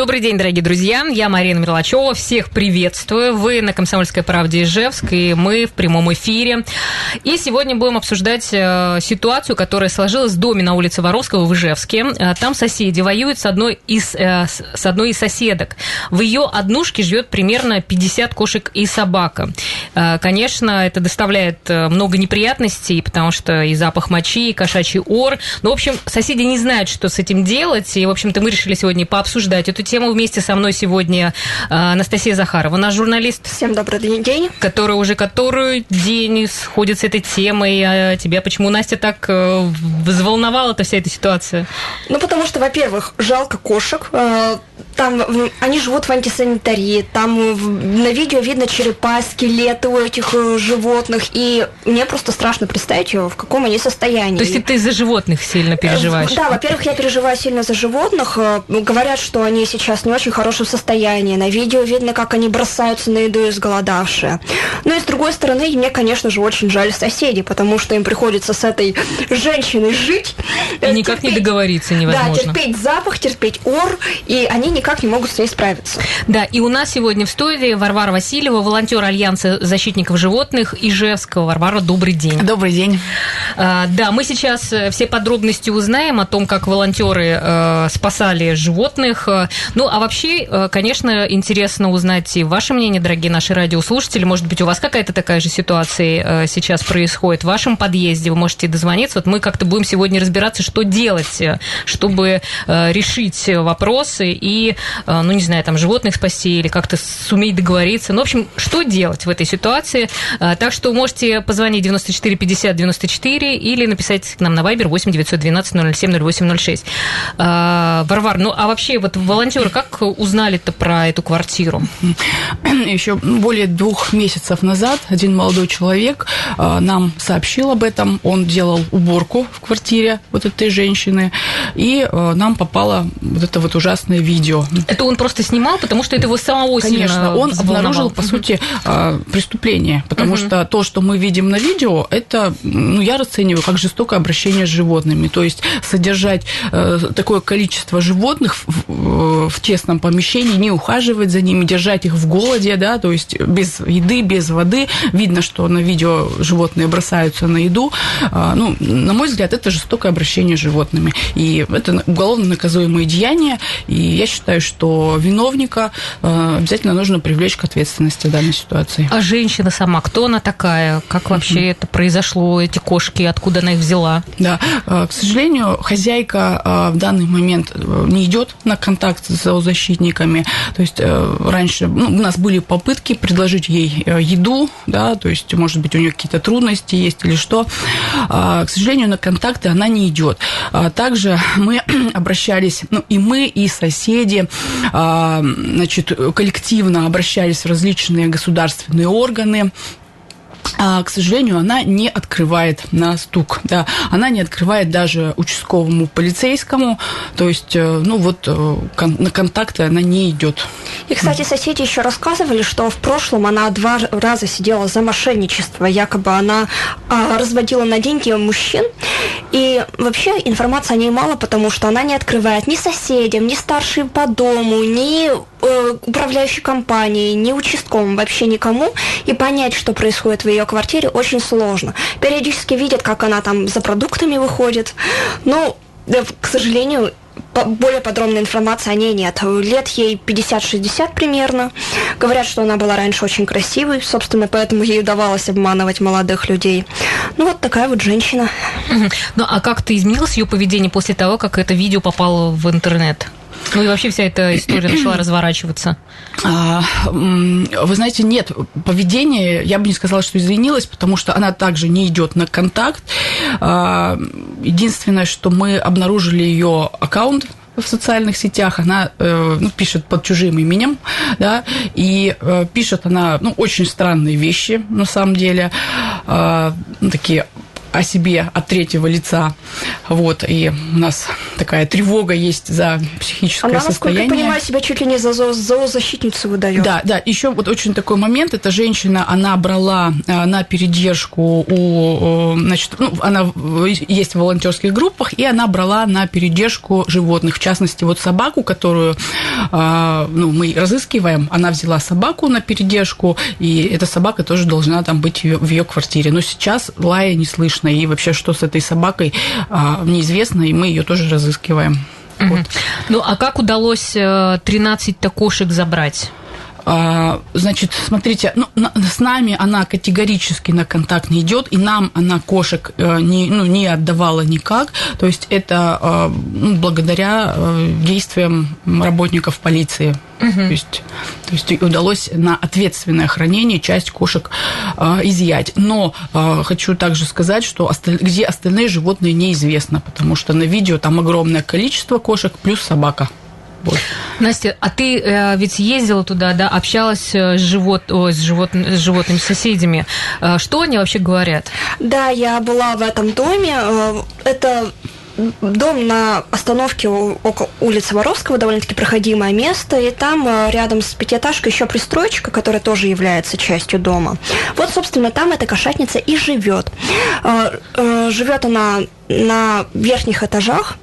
Добрый день, дорогие друзья. Я Марина Мерлачева. Всех приветствую. Вы на «Комсомольской правде» Ижевск, и мы в прямом эфире. И сегодня будем обсуждать э, ситуацию, которая сложилась в доме на улице Воровского в Ижевске. Э, там соседи воюют с одной из, э, с одной из соседок. В ее однушке живет примерно 50 кошек и собака. Конечно, это доставляет много неприятностей, потому что и запах мочи, и кошачий ор. Но, в общем, соседи не знают, что с этим делать. И, в общем-то, мы решили сегодня пообсуждать эту тему вместе со мной сегодня э, Анастасия Захарова, наш журналист. Всем добрый день. Который уже который день сходит с этой темой. А тебя почему, Настя, так э, взволновала-то вся эта ситуация? Ну, потому что, во-первых, жалко кошек. Э, там они живут в антисанитарии, там на видео видно черепа, скелеты у этих животных, и мне просто страшно представить, в каком они состоянии. То есть ты за животных сильно переживаешь? Да, во-первых, я переживаю сильно за животных. Говорят, что они сейчас сейчас не очень хорошем состоянии. На видео видно, как они бросаются на еду изголодавшие. Но и с другой стороны, мне, конечно же, очень жаль соседей, потому что им приходится с этой женщиной жить. И терпеть, никак не договориться невозможно. Да, терпеть запах, терпеть ор, и они никак не могут с ней справиться. Да, и у нас сегодня в студии Варвара Васильева, волонтер Альянса защитников животных Ижевского. Варвара, добрый день. Добрый день. А, да, мы сейчас э, все подробности узнаем о том, как волонтеры э, спасали животных. Ну, а вообще, э, конечно, интересно узнать и ваше мнение, дорогие наши радиослушатели. Может быть, у вас какая-то такая же ситуация э, сейчас происходит в вашем подъезде. Вы можете дозвониться. Вот мы как-то будем сегодня разбираться, что делать, э, чтобы решить вопросы и, ну, не знаю, там, животных спасти или как-то суметь договориться. Ну, в общем, что делать в этой ситуации? Так что можете позвонить 94 50 94 или написать к нам на Viber 8 912 07 08 06. Варвар, ну, а вообще вот волонтеры Егор, как узнали-то про эту квартиру? Еще более двух месяцев назад один молодой человек а, нам сообщил об этом. Он делал уборку в квартире вот этой женщины, и а, нам попало вот это вот ужасное видео. Это он просто снимал, потому что это его самого Конечно, он обнаружил, по сути, а, преступление, потому что то, что мы видим на видео, это, ну, я расцениваю как жестокое обращение с животными. То есть содержать э, такое количество животных в в тесном помещении, не ухаживать за ними, держать их в голоде, да, то есть без еды, без воды. Видно, что на видео животные бросаются на еду. А, ну, на мой взгляд, это жестокое обращение с животными. И это уголовно наказуемое деяние. И я считаю, что виновника а, обязательно нужно привлечь к ответственности в данной ситуации. А женщина сама, кто она такая? Как вообще mm-hmm. это произошло, эти кошки, откуда она их взяла? Да, а, к сожалению, хозяйка в данный момент э, не идет на контакт зоозащитниками. То есть э, раньше ну, у нас были попытки предложить ей э, еду, да, то есть, может быть, у нее какие-то трудности есть или что. А, к сожалению, на контакты она не идет. А также мы обращались, ну, и мы, и соседи, а, значит, коллективно обращались в различные государственные органы, к сожалению, она не открывает на стук. Да. Она не открывает даже участковому полицейскому. То есть, э, ну вот, э, на контакты она не идет. И, кстати, соседи еще рассказывали, что в прошлом она два раза сидела за мошенничество. Якобы она а, разводила на деньги мужчин. И вообще информации о ней мало, потому что она не открывает ни соседям, ни старшим по дому, ни управляющей компанией, ни участковым, вообще никому. И понять, что происходит в ее квартире, очень сложно. Периодически видят, как она там за продуктами выходит. Но, к сожалению, более подробной информации о ней нет. Лет ей 50-60 примерно. Говорят, что она была раньше очень красивой, собственно, поэтому ей удавалось обманывать молодых людей. Ну, вот такая вот женщина. Ну, а как-то изменилось ее поведение после того, как это видео попало в интернет? Ну и вообще вся эта история начала разворачиваться. А, вы знаете, нет, поведение, я бы не сказала, что изменилось, потому что она также не идет на контакт. А, единственное, что мы обнаружили ее аккаунт в социальных сетях, она э, ну, пишет под чужим именем, да, и э, пишет она ну, очень странные вещи, на самом деле, э, такие о себе от третьего лица. Вот, и у нас такая тревога есть за психическое Она, состояние. насколько я понимаю, себя чуть ли не за зоо- зоозащитницу выдает. Да, да. Еще вот очень такой момент. Эта женщина, она брала э, на передержку у, э, значит, ну, она есть в волонтерских группах, и она брала на передержку животных, в частности, вот собаку, которую э, ну, мы разыскиваем, она взяла собаку на передержку, и эта собака тоже должна там быть в ее квартире. Но сейчас лая не слышно, и вообще, что с этой собакой, а, неизвестно, и мы ее тоже разыскиваем. Вот. Ну, а как удалось э, 13-то кошек забрать? А, Значит, смотрите, ну, с нами она категорически на контакт не идет, и нам она кошек э, не, ну, не отдавала никак. То есть это э, ну, благодаря э, действиям работников полиции. То, есть, то есть удалось на ответственное хранение часть кошек э, изъять. Но э, хочу также сказать, что осталь- где остальные животные неизвестно, потому что на видео там огромное количество кошек плюс собака. Вот. Настя, а ты э, ведь ездила туда, да, общалась э, с, живот, ой, с, живот, с животными соседями. Э, что они вообще говорят? Да, я была в этом доме. Э, Это дом на остановке около улицы Воровского, довольно-таки проходимое место, и там э, рядом с пятиэтажкой еще пристроечка, которая тоже является частью дома. Вот, собственно, там эта кошатница и живет. Э, э, Живет она на верхних этажах,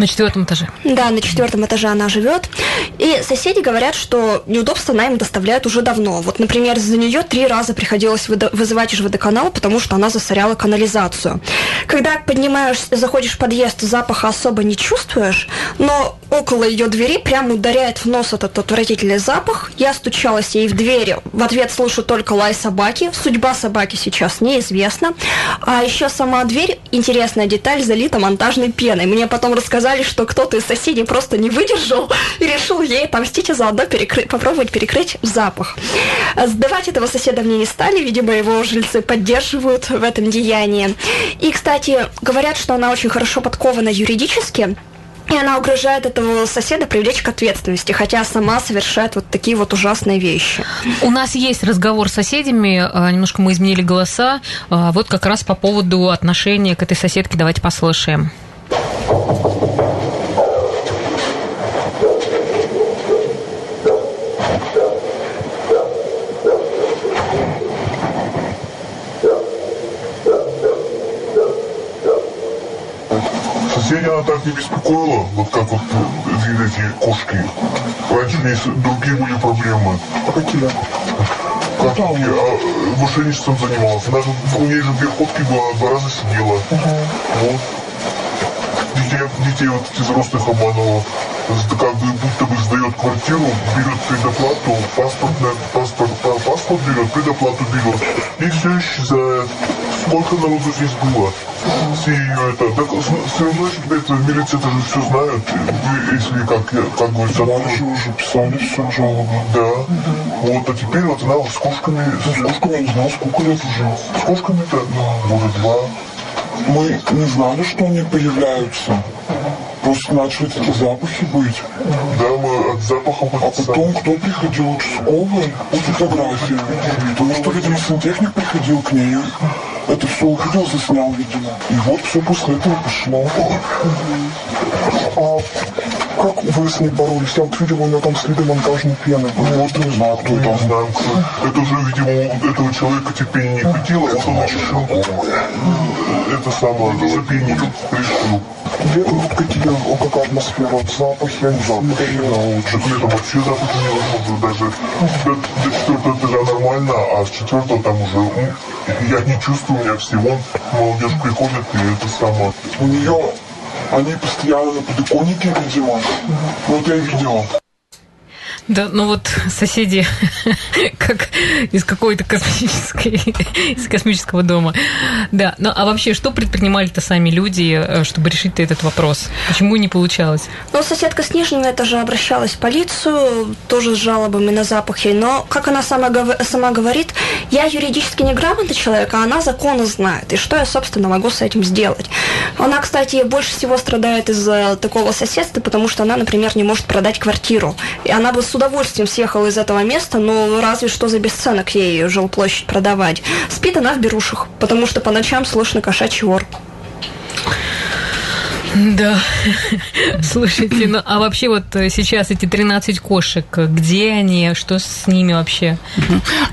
На четвертом этаже. да, на четвертом этаже она живет. И соседи говорят, что неудобства она им доставляет уже давно. Вот, например, за нее три раза приходилось вызывать из водоканала, потому что она засоряла канализацию. Когда поднимаешься, заходишь в подъезд, запаха особо не чувствуешь, но около ее двери прямо ударяет в нос этот отвратительный запах. Я стучалась ей в дверь, в ответ слышу только лай собаки. Судьба собаки сейчас неизвестна. А еще сама дверь, интересная деталь, залита монтажной пеной. Мне потом рассказали, что кто-то из соседей просто не выдержал и решил ей отомстить, а заодно перекры- попробовать перекрыть запах. А Сдавать этого соседа мне не стали, видимо, его жильцы поддерживают в этом деянии. И, кстати, говорят, что она очень хорошо подкована юридически, и она угрожает этого соседа привлечь к ответственности, хотя сама совершает вот такие вот ужасные вещи. У нас есть разговор с соседями, э, немножко мы изменили голоса. Э, Вот как раз по поводу отношения к этой соседке давайте послушаем. Она так не беспокоила, вот как вот э, эти кошки. Раньше у с- другие были проблемы. А какие? Как нее, а, мошенничеством занималась. Она же, у нее же две ходки было, она два раза сидела. Вот. Детей, детей вот эти взрослых обманывала. Как бы будто бы сдает квартиру, берет предоплату, паспорт, паспорт, па- паспорт берет, предоплату берет. И все исчезает. Сколько народу здесь было? Все ее это... Так все равно, это в милиции это же все знают. Если, как, я- как говорится, Раньше уже писали все жалобы. да. Вот, а теперь вот она с кошками, Ну, с кошками я не знаю, сколько лет уже. с кошками-то, может, два. Мы не знали, что они появляются. Просто начали такие запахи быть. Да, мы от запаха А потом кто приходил участковый с фотографиями? Потому что, видимо, сантехник приходил к ней. Это все увидел, заснял, видимо. И вот все после этого пошло. А как вы с ней боролись? Я вот видел, у нее там следы монтажной пены. Вот не знаю, кто не там. знаю, кто. Это уже, видимо, у этого человека терпение не хватило, вот он решил, это самое, запенить решил. Какие, о, какая атмосфера, запахи, запахи. Так летом вообще запахи невозможно, даже до, четвертого этажа нормально, а с четвертого там уже, я не чувствую, у меня все, вон, молодежь приходит, и это самое. У нее, они постоянно на подоконнике, видимо. Вот я видел. Да, ну вот соседи как из какой-то космической, из космического дома. Да, ну а вообще, что предпринимали-то сами люди, э, чтобы решить этот вопрос? Почему не получалось? Ну, соседка с нижнего этажа обращалась в полицию, тоже с жалобами на запахи, но, как она сама, сама говорит, я юридически неграмотный человек, а она законы знает, и что я, собственно, могу с этим сделать? Она, кстати, больше всего страдает из-за такого соседства, потому что она, например, не может продать квартиру, и она бы с удовольствием съехала из этого места, но разве что за бесценок ей жилплощадь продавать. Спит она в берушах, потому что по ночам слышно кошачий ор. Да. Слушайте, ну а вообще вот э, сейчас эти 13 кошек, где они, что с ними вообще?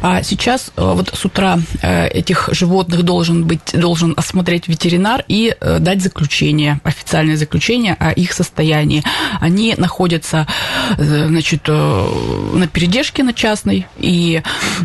А сейчас э, вот с утра э, этих животных должен быть, должен осмотреть ветеринар и дать заключение, официальное заключение о их состоянии. Они находятся, значит, на передержке на частной, и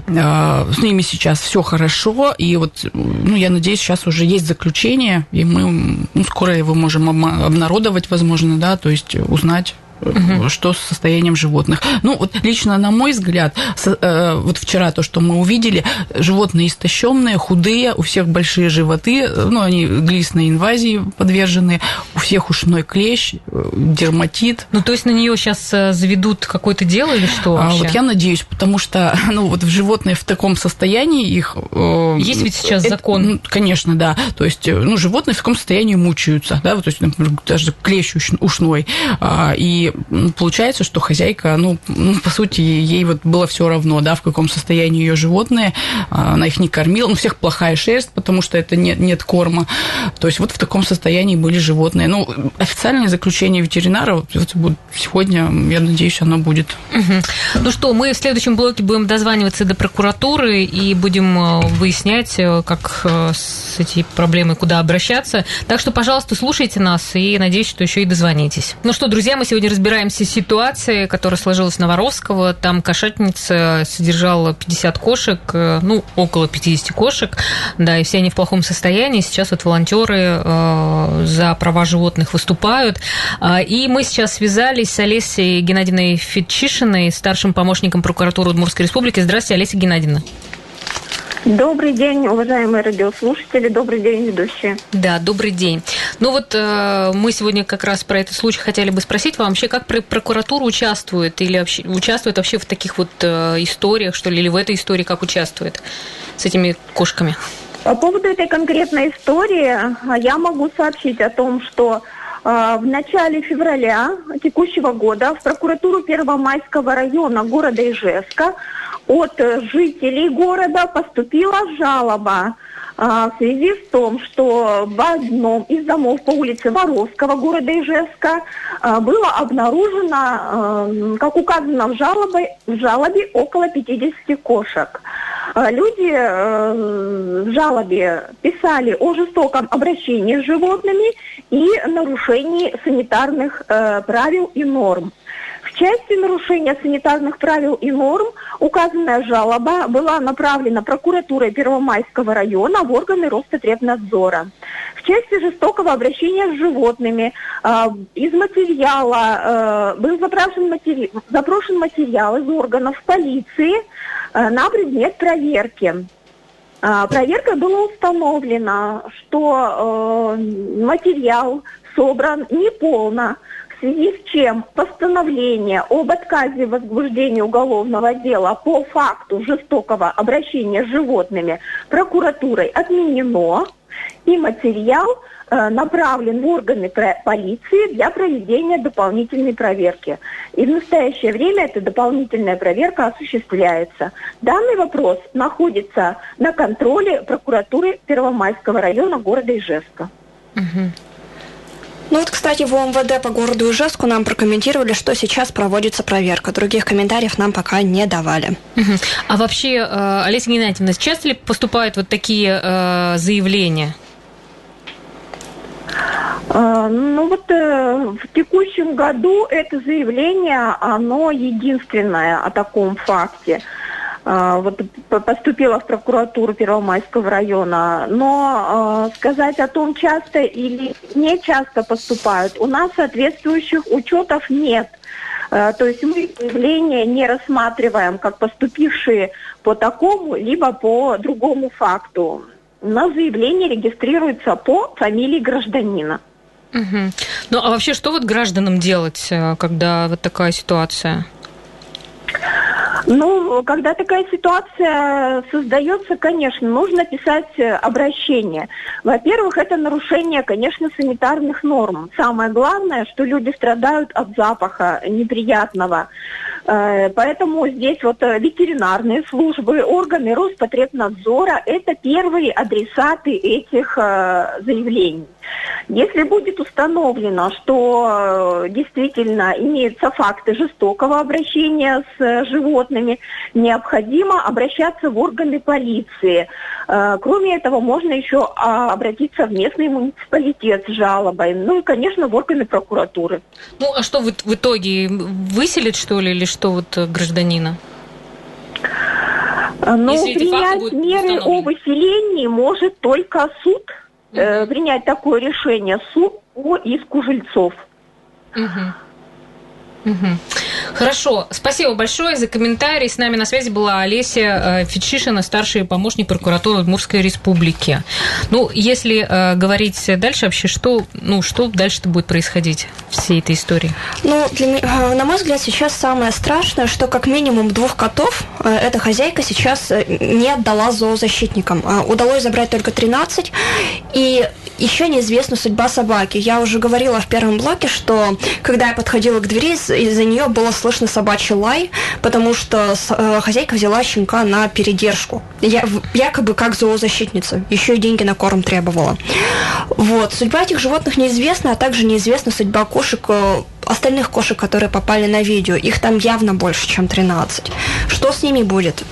с ними сейчас все хорошо, и вот, ну, я надеюсь, сейчас уже есть заключение, и мы ну, скоро его можем обнародовать, возможно, да, то есть узнать угу. что с состоянием животных. Ну, вот лично на мой взгляд, э, вот вчера то, что мы увидели, животные истощенные, худые, у всех большие животы, ну, они глистной инвазии подвержены, у всех ушной клещ, э, дерматит. Ну, то есть на нее сейчас э, заведут какое-то дело или что? А, вот я надеюсь, потому что, ну, вот животные в таком состоянии их... Есть ведь сейчас это, закон? Ну, конечно, да. То есть, ну, животные в таком состоянии мучаются, да, вот, то есть, например, даже клещ ушной. А, получается, что хозяйка, ну, ну, по сути, ей вот было все равно, да, в каком состоянии ее животные, а, она их не кормила, ну, всех плохая шерсть, потому что это нет, нет корма, то есть вот в таком состоянии были животные. Ну, официальное заключение ветеринара вот, сегодня, я надеюсь, оно будет. Угу. Ну что, мы в следующем блоке будем дозваниваться до прокуратуры и будем э, выяснять, э, как э, с этой проблемой, куда обращаться. Так что, пожалуйста, слушайте нас и надеюсь, что еще и дозвонитесь. Ну что, друзья, мы сегодня разбираем разбираемся с ситуацией, которая сложилась в Новоровского. Там кошатница содержала 50 кошек, э, ну, около 50 кошек, да, и все они в плохом состоянии. Сейчас вот волонтеры э, за права животных выступают. А, и мы сейчас связались с Олесей Геннадьевной Фетчишиной, старшим помощником прокуратуры Удмуртской Республики. Здравствуйте, Олеся Геннадьевна. Добрый день, уважаемые радиослушатели, добрый день, ведущие. Да, добрый день. Ну вот э, мы сегодня как раз про этот случай хотели бы спросить вам вообще, как прокуратура участвует или вообще, участвует вообще в таких вот э, историях, что ли, или в этой истории как участвует с этими кошками? По поводу этой конкретной истории а, я могу сообщить о том, что э, в начале февраля текущего года в прокуратуру Первомайского района города Ижевска от жителей города поступила жалоба а, в связи с том, что в одном из домов по улице Воровского города Ижевска а, было обнаружено, а, как указано в жалобе, в жалобе около 50 кошек. Люди в жалобе писали о жестоком обращении с животными и нарушении санитарных правил и норм. В части нарушения санитарных правил и норм указанная жалоба была направлена прокуратурой Первомайского района в органы Роспотребнадзора. В части жестокого обращения с животными э, из материала э, был запрошен, матери... запрошен материал из органов полиции э, на предмет проверки. Проверкой было установлено, что э, материал собран неполно, связи с чем постановление об отказе в возбуждении уголовного дела по факту жестокого обращения с животными прокуратурой отменено, и материал э, направлен в органы полиции для проведения дополнительной проверки. И в настоящее время эта дополнительная проверка осуществляется. Данный вопрос находится на контроле прокуратуры Первомайского района города Ижевска. Угу. Ну вот, кстати, в ОМВД по городу Ижевску нам прокомментировали, что сейчас проводится проверка. Других комментариев нам пока не давали. А вообще, э, Олеся Геннадьевна, часто ли поступают вот такие э, заявления? Э, ну вот в текущем году это заявление, оно единственное о таком факте. А, вот поступила в прокуратуру Первомайского района. Но э, сказать о том, часто или не часто поступают, у нас соответствующих учетов нет. Э, то есть мы заявления не рассматриваем как поступившие по такому, либо по другому факту. У нас заявление регистрируется по фамилии гражданина. Угу. Ну а вообще что вот гражданам делать, э, когда вот такая ситуация? Ну, когда такая ситуация создается, конечно, нужно писать э, обращение. Во-первых, это нарушение, конечно, санитарных норм. Самое главное, что люди страдают от запаха неприятного. Э, Поэтому здесь вот э, ветеринарные службы, органы Роспотребнадзора – это первые адресаты этих э, заявлений. Если будет установлено, что действительно имеются факты жестокого обращения с животными, необходимо обращаться в органы полиции. Кроме этого, можно еще а, обратиться в местный муниципалитет с жалобой. Ну и, конечно, в органы прокуратуры. Ну, а что в, в итоге? Выселят, что ли, или что вот э, гражданина? Эти факты принять меры о выселении может только суд. Э, принять такое решение суд по иску жильцов. Мгм. Хорошо, спасибо большое за комментарий. С нами на связи была Олеся э, Фетшишина, старший помощник прокуратуры Удмуртской республики. Ну, если э, говорить дальше вообще, что, ну, что дальше-то будет происходить всей этой истории? Ну, для э, на мой взгляд, сейчас самое страшное, что как минимум двух котов э, эта хозяйка сейчас э, не отдала зоозащитникам. Удалось забрать только 13, и еще неизвестна судьба собаки. Я уже говорила в первом блоке, что когда я подходила к двери, из- из-за нее было слышно собачий лай, потому что э, хозяйка взяла щенка на передержку. Я, якобы как зоозащитница. Еще и деньги на корм требовала. Вот. Судьба этих животных неизвестна, а также неизвестна судьба кошек, э, остальных кошек, которые попали на видео. Их там явно больше, чем 13. Что с ними будет?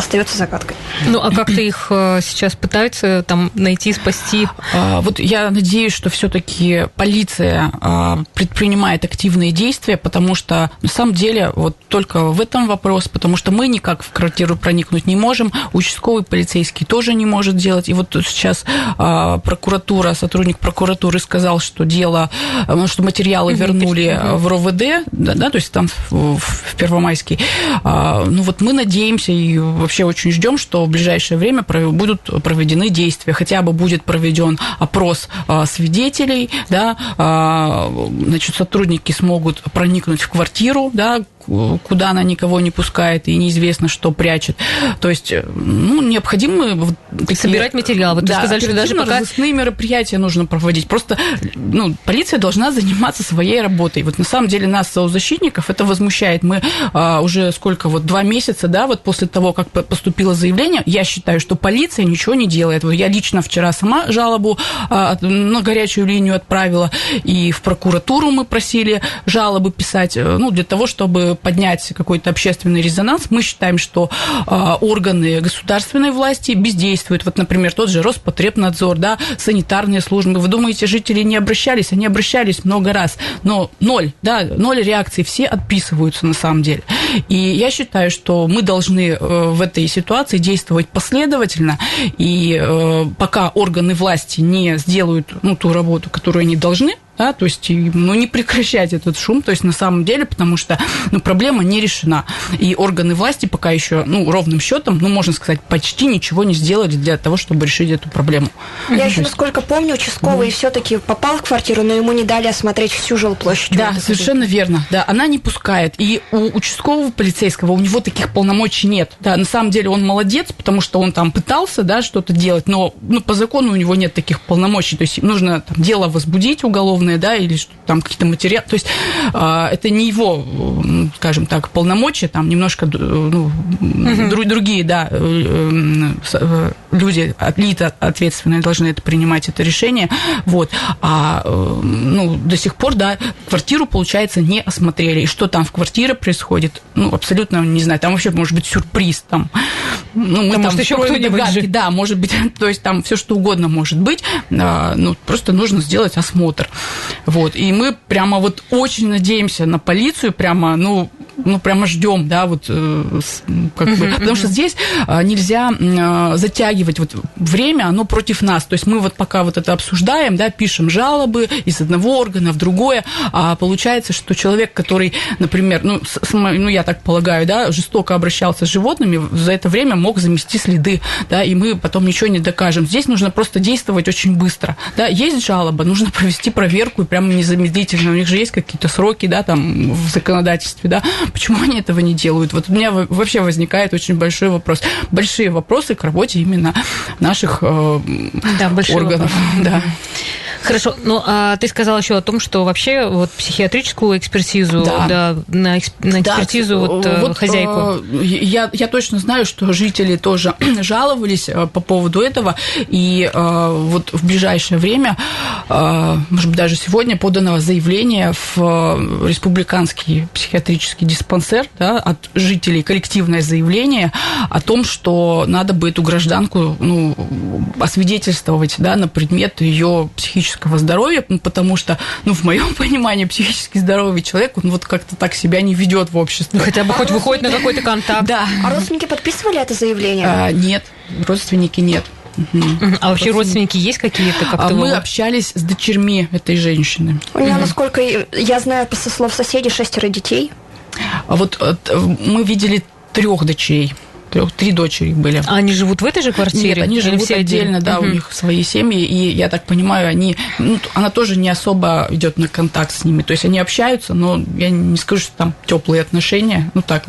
Остается загадкой. Ну, а как-то их э, сейчас пытаются там найти, спасти? А, Вот я надеюсь, что все-таки полиция а, предпринимает активные действия, потому что на самом деле вот только в этом вопрос, потому что мы никак в квартиру проникнуть не можем, участковый полицейский тоже не может делать. И вот сейчас а, прокуратура, сотрудник прокуратуры сказал, что дело, ну, что материалы вернули в РОВД, да, да, то есть там в, в Первомайский. Ну вот мы надеемся и вообще очень ждем, что в ближайшее время будут проведены действия, хотя бы будет проведен опрос а, свидетелей, да, а, значит, сотрудники смогут проникнуть в квартиру, да, куда она никого не пускает и неизвестно, что прячет. То есть, э, ну, необходимо такие- Собирать материал. Вот вы да, сказали, что даже пока... мероприятия нужно проводить. Просто, ну, полиция должна заниматься своей работой. Вот на самом деле нас, зоозащитников, это возмущает. Мы а, уже сколько, вот два месяца, да, вот после того, как по- поступило заявление, я считаю, что полиция ничего не делает. Вот я лично вчера сама жалобу а, на горячую линию отправила, и в прокуратуру мы просили жалобы писать, э, ну, для того, чтобы поднять какой-то общественный резонанс. Мы считаем, что а, органы государственной власти бездействуют. Вот, например, тот же Роспотребнадзор, да, санитарные службы. Вы думаете, жители не обращались? Они обращались много раз, но ноль, да, ноль реакций, все отписываются на самом деле. И я считаю, что мы должны э, в этой ситуации действовать последовательно, и э, пока органы власти не сделают ну, ту работу, которую они должны, да, то есть, ну, не прекращать этот шум, то есть, на самом деле, потому что, ну, проблема не решена, и органы власти пока еще, ну, ровным счетом, ну, можно сказать, почти ничего не сделали для того, чтобы решить эту проблему. Я еще, То есть- насколько помню, участковый все-таки попал в квартиру, но ему не дали осмотреть всю жилплощадь. Да, совершенно верно. Да, она не пускает. И у участкового полицейского у него таких полномочий нет. Да, на самом деле он молодец, потому что он там пытался, да, что-то делать, но ну, по закону у него нет таких полномочий. То есть нужно там, дело возбудить уголовное, да, или что там какие-то материалы. То есть а, это не его, скажем так, полномочия, там немножко ну, дру- другие, да, э, э, люди, лица ответственные должны это принимать, это решение. Вот. А ну, до сих пор, да, квартиру, получается, не осмотрели. И что там в квартире происходит, ну, абсолютно не знаю. Там вообще может быть сюрприз. Там, ну, мы Там может еще кто-нибудь же. Да, может быть, то есть там все что угодно может быть. А, ну, просто нужно сделать осмотр. Вот. И мы прямо вот очень надеемся на полицию, прямо, ну, ну, прямо ждем, да, вот, э, как бы, потому что здесь а, нельзя а, затягивать вот время, оно против нас, то есть мы вот пока вот это обсуждаем, да, пишем жалобы из одного органа в другое, а получается, что человек, который, например, ну, с- ну я так полагаю, да, жестоко обращался с животными, за это время мог замести следы, да, и мы потом ничего не докажем. Здесь нужно просто действовать очень быстро, да, есть жалоба, нужно провести проверку и прямо незамедлительно, у них же есть какие-то сроки, да, там в законодательстве, да, почему они этого не делают? Вот у меня во- вообще возникает очень большой вопрос, большие вопросы к работе именно наших э, Да, органов, вопросы. да. Хорошо, ну а ты сказала еще о том, что вообще вот психиатрическую экспертизу, да, да на, эксп, на экспертизу да, вот, вот хозяйку. Я, я точно знаю, что жители тоже жаловались по поводу этого, и вот в ближайшее время, может быть, даже сегодня подано заявление в республиканский психиатрический диспансер да, от жителей, коллективное заявление о том, что надо бы эту гражданку ну, освидетельствовать да, на предмет ее психического здоровья, потому что, ну, в моем понимании, психически здоровый человек, он вот как-то так себя не ведет в обществе. Ну, хотя бы а хоть выходит на какой-то контакт. Да. А родственники подписывали это заявление? А, нет, родственники нет. Угу. А вообще родственники есть какие-то? Как а мы общались с дочерьми этой женщины. У нее, угу. насколько я знаю, со слов соседей, шестеро детей. А вот мы видели трех дочерей трех, три дочери были. А они живут в этой же квартире? Нет, они живут все отдельно, отдельно, да, угу. у них свои семьи, и я так понимаю, они, ну, она тоже не особо идет на контакт с ними, то есть они общаются, но я не скажу, что там теплые отношения, ну так.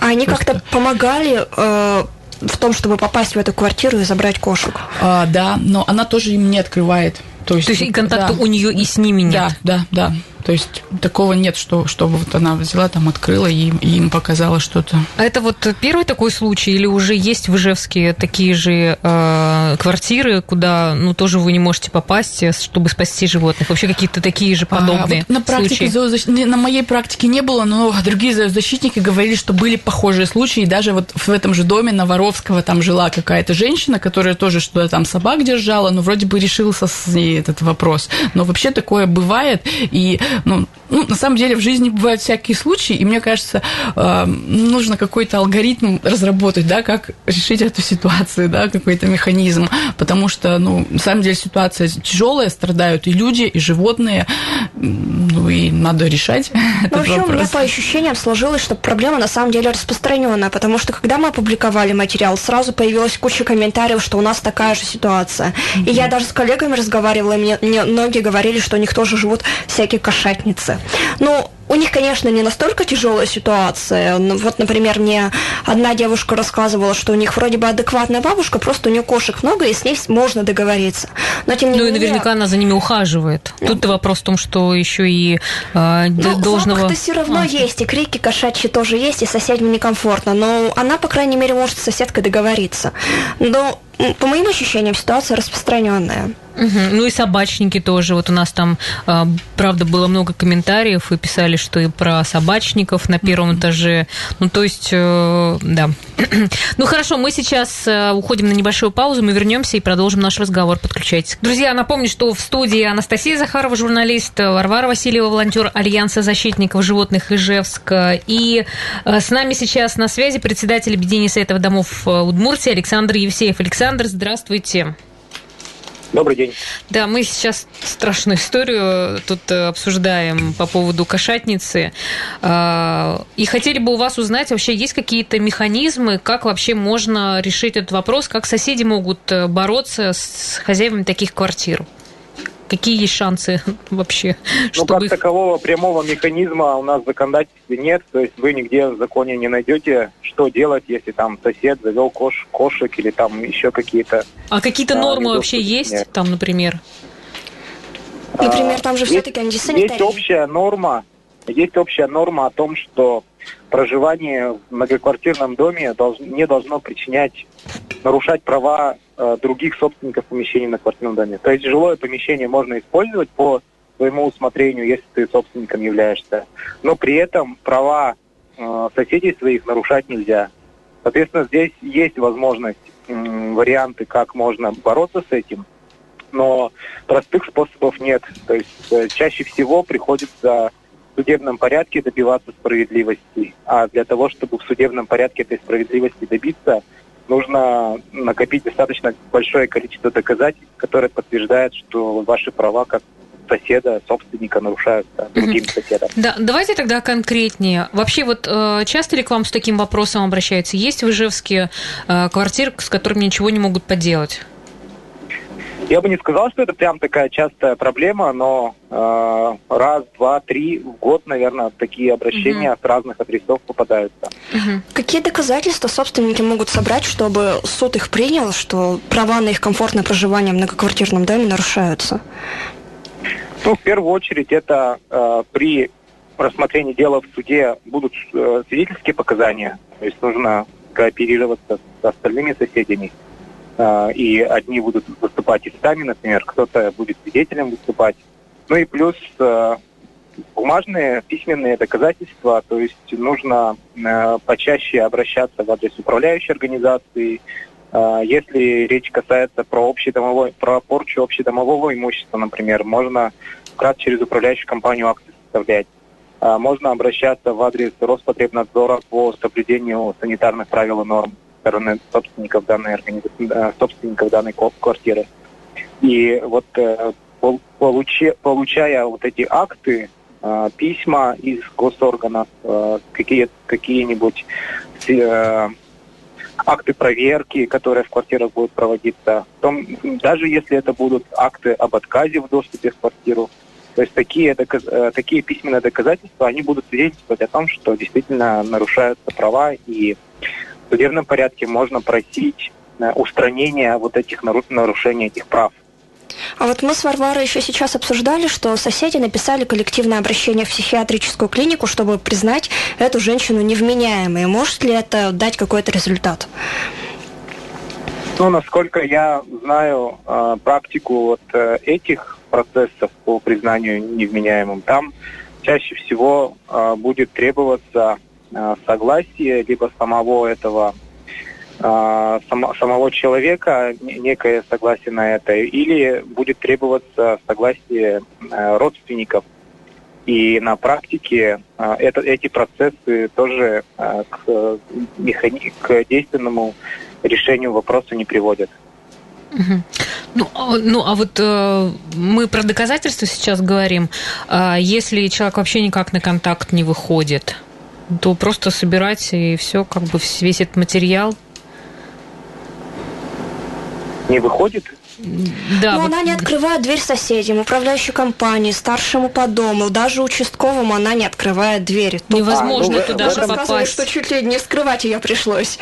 А они как-то помогали э, в том, чтобы попасть в эту квартиру и забрать кошек? А, да, но она тоже им не открывает. То есть, То есть и контакта да. у нее и с ними нет? Да, да, да. То есть такого нет, что, чтобы вот она взяла, там открыла и, и им показала что-то. А это вот первый такой случай или уже есть в Ижевске такие же э, квартиры, куда ну, тоже вы не можете попасть, э, чтобы спасти животных? Вообще какие-то такие же подобные а, вот на практике зоозащ... На моей практике не было, но другие зоозащитники говорили, что были похожие случаи. И даже вот в этом же доме на Воровского там жила какая-то женщина, которая тоже что-то там собак держала, но вроде бы решился с ней этот вопрос. Но вообще такое бывает. И ну, ну, на самом деле в жизни бывают всякие случаи, и мне кажется, э, нужно какой-то алгоритм разработать, да, как решить эту ситуацию, да, какой-то механизм, потому что, ну, на самом деле ситуация тяжелая, страдают и люди, и животные, ну, и надо решать ну, вообще, вопрос. у меня по ощущениям сложилось, что проблема на самом деле распространенная, потому что когда мы опубликовали материал, сразу появилась куча комментариев, что у нас такая же ситуация. Mm-hmm. И я даже с коллегами разговаривала, и мне, мне многие говорили, что у них тоже живут всякие кошатницы. Ну, у них, конечно, не настолько тяжелая ситуация. Ну, вот, например, мне одна девушка рассказывала, что у них вроде бы адекватная бабушка, просто у нее кошек много, и с ней можно договориться. Но тем не ну менее... и наверняка она за ними ухаживает. Ну, Тут вопрос в том, что еще и э, ну, должного... запах-то все равно а. есть, и крики кошачьи тоже есть, и соседям некомфортно. Но она, по крайней мере, может с соседкой договориться. Но по моим ощущениям, ситуация распространенная. Угу. Ну и собачники тоже. Вот у нас там, а, правда, было много комментариев и писали, что и про собачников на первом этаже. Ну, то есть, э, да. ну, хорошо, мы сейчас э, уходим на небольшую паузу, мы вернемся и продолжим наш разговор. Подключайтесь. Друзья, напомню, что в студии Анастасия Захарова, журналист, Варвара Васильева, волонтер Альянса защитников животных Ижевска. И э, с нами сейчас на связи председатель объединения Советов домов Удмуртии Александр Евсеев. Александр, здравствуйте. Добрый день. Да, мы сейчас страшную историю тут э, обсуждаем по поводу кошатницы. А, и хотели бы у вас узнать, вообще есть какие-то механизмы, как вообще можно решить этот вопрос, как соседи могут э, бороться с хозяевами таких квартир? Какие есть шансы вообще? Ну, чтобы... как такового прямого механизма у нас в законодательстве нет. То есть вы нигде в законе не найдете, что делать, если там сосед завел кош, кошек или там еще какие-то... А какие-то а, нормы вообще есть нет. там, например? Например, там же а, все-таки антисанитария. Есть общая норма, есть общая норма о том, что проживание в многоквартирном доме долж, не должно причинять, нарушать права э, других собственников помещений на квартирном доме. То есть жилое помещение можно использовать по своему усмотрению, если ты собственником являешься. Но при этом права э, соседей своих нарушать нельзя. Соответственно, здесь есть возможность, э, варианты, как можно бороться с этим, но простых способов нет. То есть э, чаще всего приходится судебном порядке добиваться справедливости. А для того, чтобы в судебном порядке этой справедливости добиться, нужно накопить достаточно большое количество доказательств, которые подтверждают, что ваши права как соседа, собственника нарушаются другим mm соседом. Да, давайте тогда конкретнее. Вообще вот э, часто ли к вам с таким вопросом обращаются? Есть в Ижевске э, квартиры, с которыми ничего не могут поделать? Я бы не сказал, что это прям такая частая проблема, но э, раз, два, три в год, наверное, такие обращения угу. с разных адресов попадаются. Угу. Какие доказательства собственники могут собрать, чтобы суд их принял, что права на их комфортное проживание в многоквартирном доме нарушаются? Ну, в первую очередь, это э, при рассмотрении дела в суде будут э, свидетельские показания. То есть нужно кооперироваться с остальными соседями. И одни будут выступать истами, например, кто-то будет свидетелем выступать. Ну и плюс э, бумажные письменные доказательства, то есть нужно э, почаще обращаться в адрес управляющей организации, если речь касается про общедомовой, про порчу общедомового имущества, например, можно как через управляющую компанию акции составлять. Можно обращаться в адрес Роспотребнадзора по соблюдению санитарных правил и норм стороны собственников данной, организации, собственников данной квартиры. И вот э, получи, получая вот эти акты, э, письма из госорганов, э, какие, какие-нибудь акты проверки, которые в квартирах будут проводиться, том, даже если это будут акты об отказе в доступе в квартиру, то есть такие, доказ, такие письменные доказательства, они будут свидетельствовать о том, что действительно нарушаются права, и в судебном порядке можно просить э, устранения вот этих нарушений этих прав. А вот мы с Варварой еще сейчас обсуждали, что соседи написали коллективное обращение в психиатрическую клинику, чтобы признать эту женщину невменяемой. Может ли это дать какой-то результат? Ну, насколько я знаю э, практику вот э, этих процессов по признанию невменяемым, там чаще всего э, будет требоваться согласие либо самого этого само, самого человека некое согласие на это, или будет требоваться согласие э, родственников. И на практике э, это, эти процессы тоже э, к, механи- к действенному решению вопроса не приводят. Ну, а, ну, а вот э, мы про доказательства сейчас говорим. Э, если человек вообще никак на контакт не выходит, то просто собирать и все, как бы весь этот материал не выходит. Да, Но вот... она не открывает дверь соседям, управляющей компании, старшему по дому, даже участковому она не открывает дверь. Невозможно а, ну, туда же попасть. что чуть ли не скрывать ее пришлось.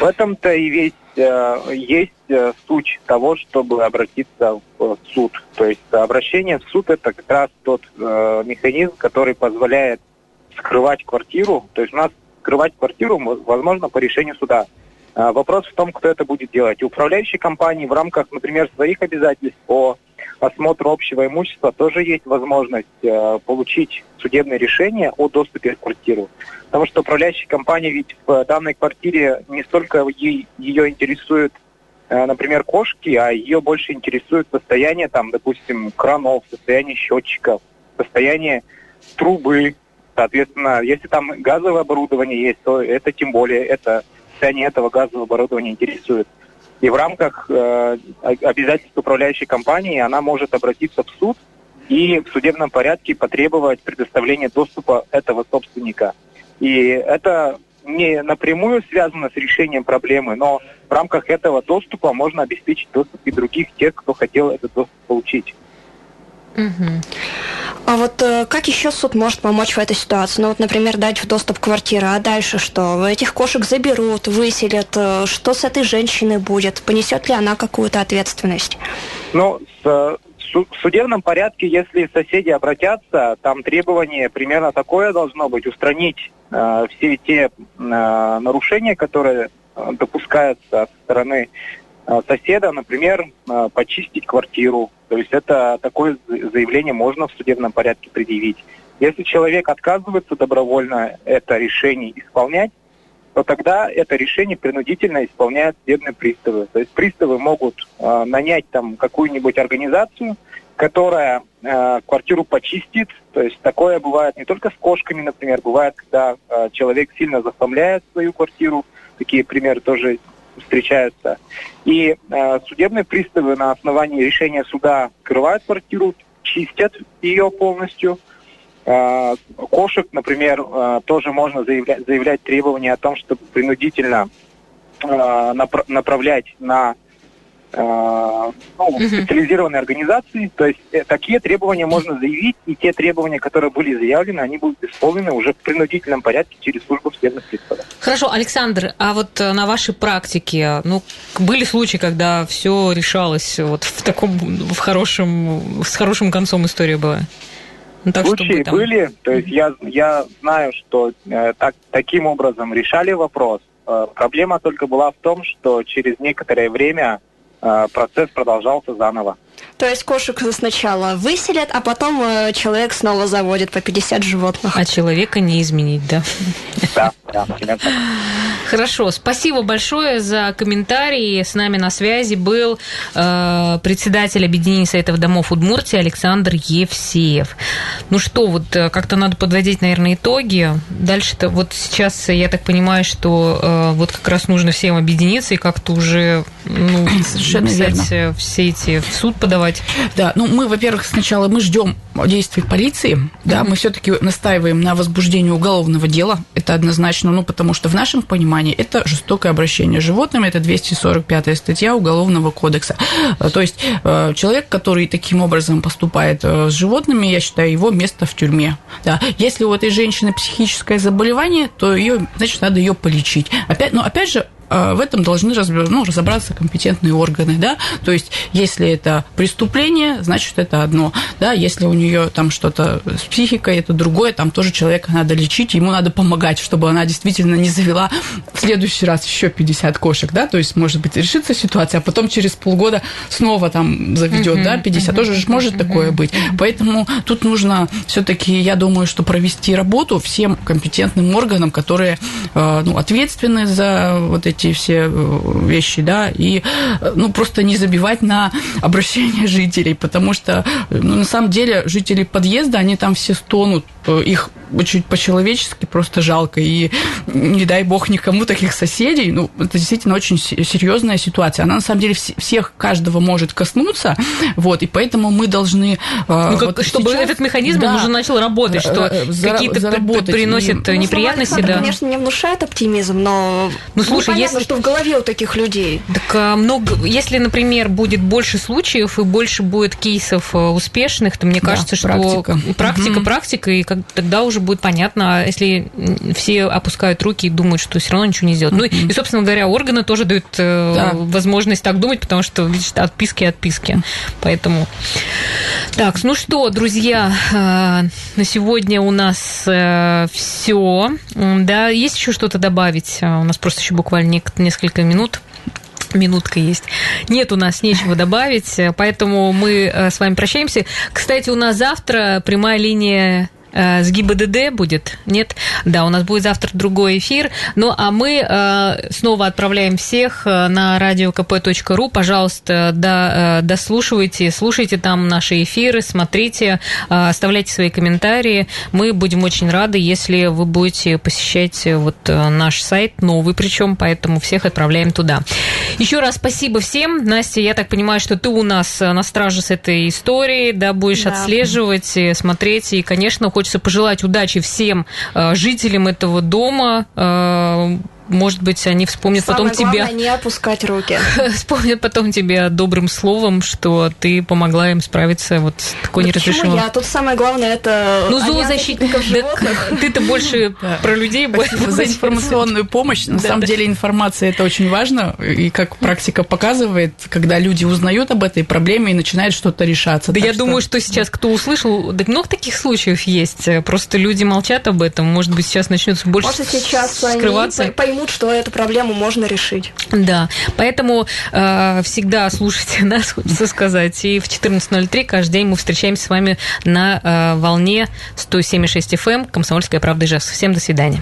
В этом-то и весь э, есть э, суть того, чтобы обратиться в суд. То есть обращение в суд это как раз тот э, механизм, который позволяет скрывать квартиру. То есть у нас скрывать квартиру возможно по решению суда. А, вопрос в том, кто это будет делать. И управляющие компании в рамках, например, своих обязательств по осмотру общего имущества тоже есть возможность э, получить судебное решение о доступе в квартиру. Потому что управляющая компания ведь в данной квартире не столько ее интересует, э, например, кошки, а ее больше интересует состояние, там, допустим, кранов, состояние счетчиков, состояние трубы. Соответственно, если там газовое оборудование есть, то это тем более это состояние этого газового оборудования интересует. И в рамках э, обязательств управляющей компании она может обратиться в суд и в судебном порядке потребовать предоставления доступа этого собственника. И это не напрямую связано с решением проблемы, но в рамках этого доступа можно обеспечить доступ и других тех, кто хотел этот доступ получить. А вот э, как еще суд может помочь в этой ситуации? Ну вот, например, дать в доступ квартиры, а дальше что? Этих кошек заберут, выселят. Э, что с этой женщиной будет? Понесет ли она какую-то ответственность? Ну, с, в судебном порядке, если соседи обратятся, там требование примерно такое должно быть, устранить э, все те э, нарушения, которые э, допускаются со стороны э, соседа, например, э, почистить квартиру, то есть это такое заявление можно в судебном порядке предъявить. Если человек отказывается добровольно это решение исполнять, то тогда это решение принудительно исполняют судебные приставы. То есть приставы могут э, нанять там какую-нибудь организацию, которая э, квартиру почистит. То есть такое бывает не только с кошками, например, бывает, когда э, человек сильно захламляет свою квартиру. Такие примеры тоже встречаются. И э, судебные приставы на основании решения суда открывают квартиру, чистят ее полностью. Э, кошек, например, э, тоже можно заявлять, заявлять требования о том, чтобы принудительно э, напр- направлять на э, ну, специализированной организации. То есть э, такие требования можно заявить, и те требования, которые были заявлены, они будут исполнены уже в принудительном порядке через службу судебных приставов. Хорошо, Александр, а вот э, на вашей практике, ну, были случаи, когда все решалось вот в таком, в хорошем, с хорошим концом история была? Ну, так, Случаи там... были, то есть я, я знаю, что э, так, таким образом решали вопрос. Э, проблема только была в том, что через некоторое время процесс продолжался заново. То есть кошек сначала выселят, а потом э, человек снова заводит по 50 животных. А человека не изменить, да? Да, да. Хорошо, спасибо большое за комментарии. С нами на связи был э, председатель объединения Советов домов Удмуртии Александр Евсеев. Ну что, вот э, как-то надо подводить, наверное, итоги. Дальше-то вот сейчас я так понимаю, что э, вот как раз нужно всем объединиться и как-то уже ну, верно. все эти в суд подавать. Да, ну мы, во-первых, сначала мы ждем действий полиции, да, mm-hmm. мы все-таки настаиваем на возбуждении уголовного дела, это однозначно, ну потому что в нашем понимании это жестокое обращение с животными, это 245 статья Уголовного кодекса. Э, то есть э, человек, который таким образом поступает э, с животными, я считаю, его место в тюрьме. Да. Если у этой женщины психическое заболевание, то ее, значит, надо ее полечить. Опять, но опять же, в этом должны ну, разобраться компетентные органы, да, то есть если это преступление, значит это одно, да, если у нее там что-то с психикой, это другое, там тоже человека надо лечить, ему надо помогать, чтобы она действительно не завела в следующий раз еще 50 кошек, да, то есть может быть решится ситуация, а потом через полгода снова там заведет, uh-huh, да, 50, uh-huh, тоже же может uh-huh, такое быть, поэтому тут нужно все-таки, я думаю, что провести работу всем компетентным органам, которые э, ну, ответственны за вот эти эти все э, вещи, да, и э, ну, просто не забивать на обращение жителей, потому что ну, на самом деле жители подъезда, они там все стонут, э, их очень по-человечески просто жалко. И не дай бог никому таких соседей. Ну, это действительно очень серьезная ситуация. Она на самом деле всех, каждого может коснуться. Вот, и поэтому мы должны... А, ну, как, вот чтобы сейчас, этот механизм да, уже начал работать, что какие-то приносят и, неприятности. Ну, да. конечно, не внушает оптимизм, но ну, слушай, ну, понятно, если... что в голове у таких людей. Так много... Если, например, будет больше случаев и больше будет кейсов успешных, то мне кажется, да, что практика, практика, угу. практика, и как, тогда уже будет понятно, а если все опускают руки и думают, что все равно ничего не сделают. Ну и, собственно говоря, органы тоже дают э, да. возможность так думать, потому что, видишь, отписки отписки. Поэтому... Так, ну что, друзья, э, на сегодня у нас э, все. Да, есть еще что-то добавить? У нас просто еще буквально несколько минут минутка есть. Нет у нас нечего добавить, поэтому мы с вами прощаемся. Кстати, у нас завтра прямая линия с ГИБДД будет? Нет? Да, у нас будет завтра другой эфир. Ну, а мы э, снова отправляем всех э, на radiokp.ru. Пожалуйста, да, дослушивайте, слушайте там наши эфиры, смотрите, оставляйте свои комментарии. Мы будем очень рады, если вы будете посещать вот наш сайт, новый причем, поэтому всех отправляем туда. Еще раз спасибо всем. Настя, я так понимаю, что ты у нас на страже с этой историей, да, будешь да. отслеживать, смотреть, и, конечно, хочешь хочется пожелать удачи всем э, жителям этого дома, э, может быть, они вспомнят Самое потом главное, тебя... не опускать руки. вспомнят потом тебя добрым словом, что ты помогла им справиться вот с такой да неразрешимой... я? Тут самое главное это... Ну, зоозащитников животных. Ты-то больше про людей за информационную помощь. На самом деле информация это очень важно, и как практика показывает, когда люди узнают об этой проблеме и начинают что-то решаться. Да я думаю, что сейчас кто услышал, да много таких случаев есть, просто люди молчат об этом, может быть, сейчас начнется больше скрываться поймут, что эту проблему можно решить. Да, поэтому э, всегда слушайте нас, хочется сказать. И в 14.03 каждый день мы встречаемся с вами на э, волне 107,6 FM эм, «Комсомольская правда» Ижевск. Всем до свидания.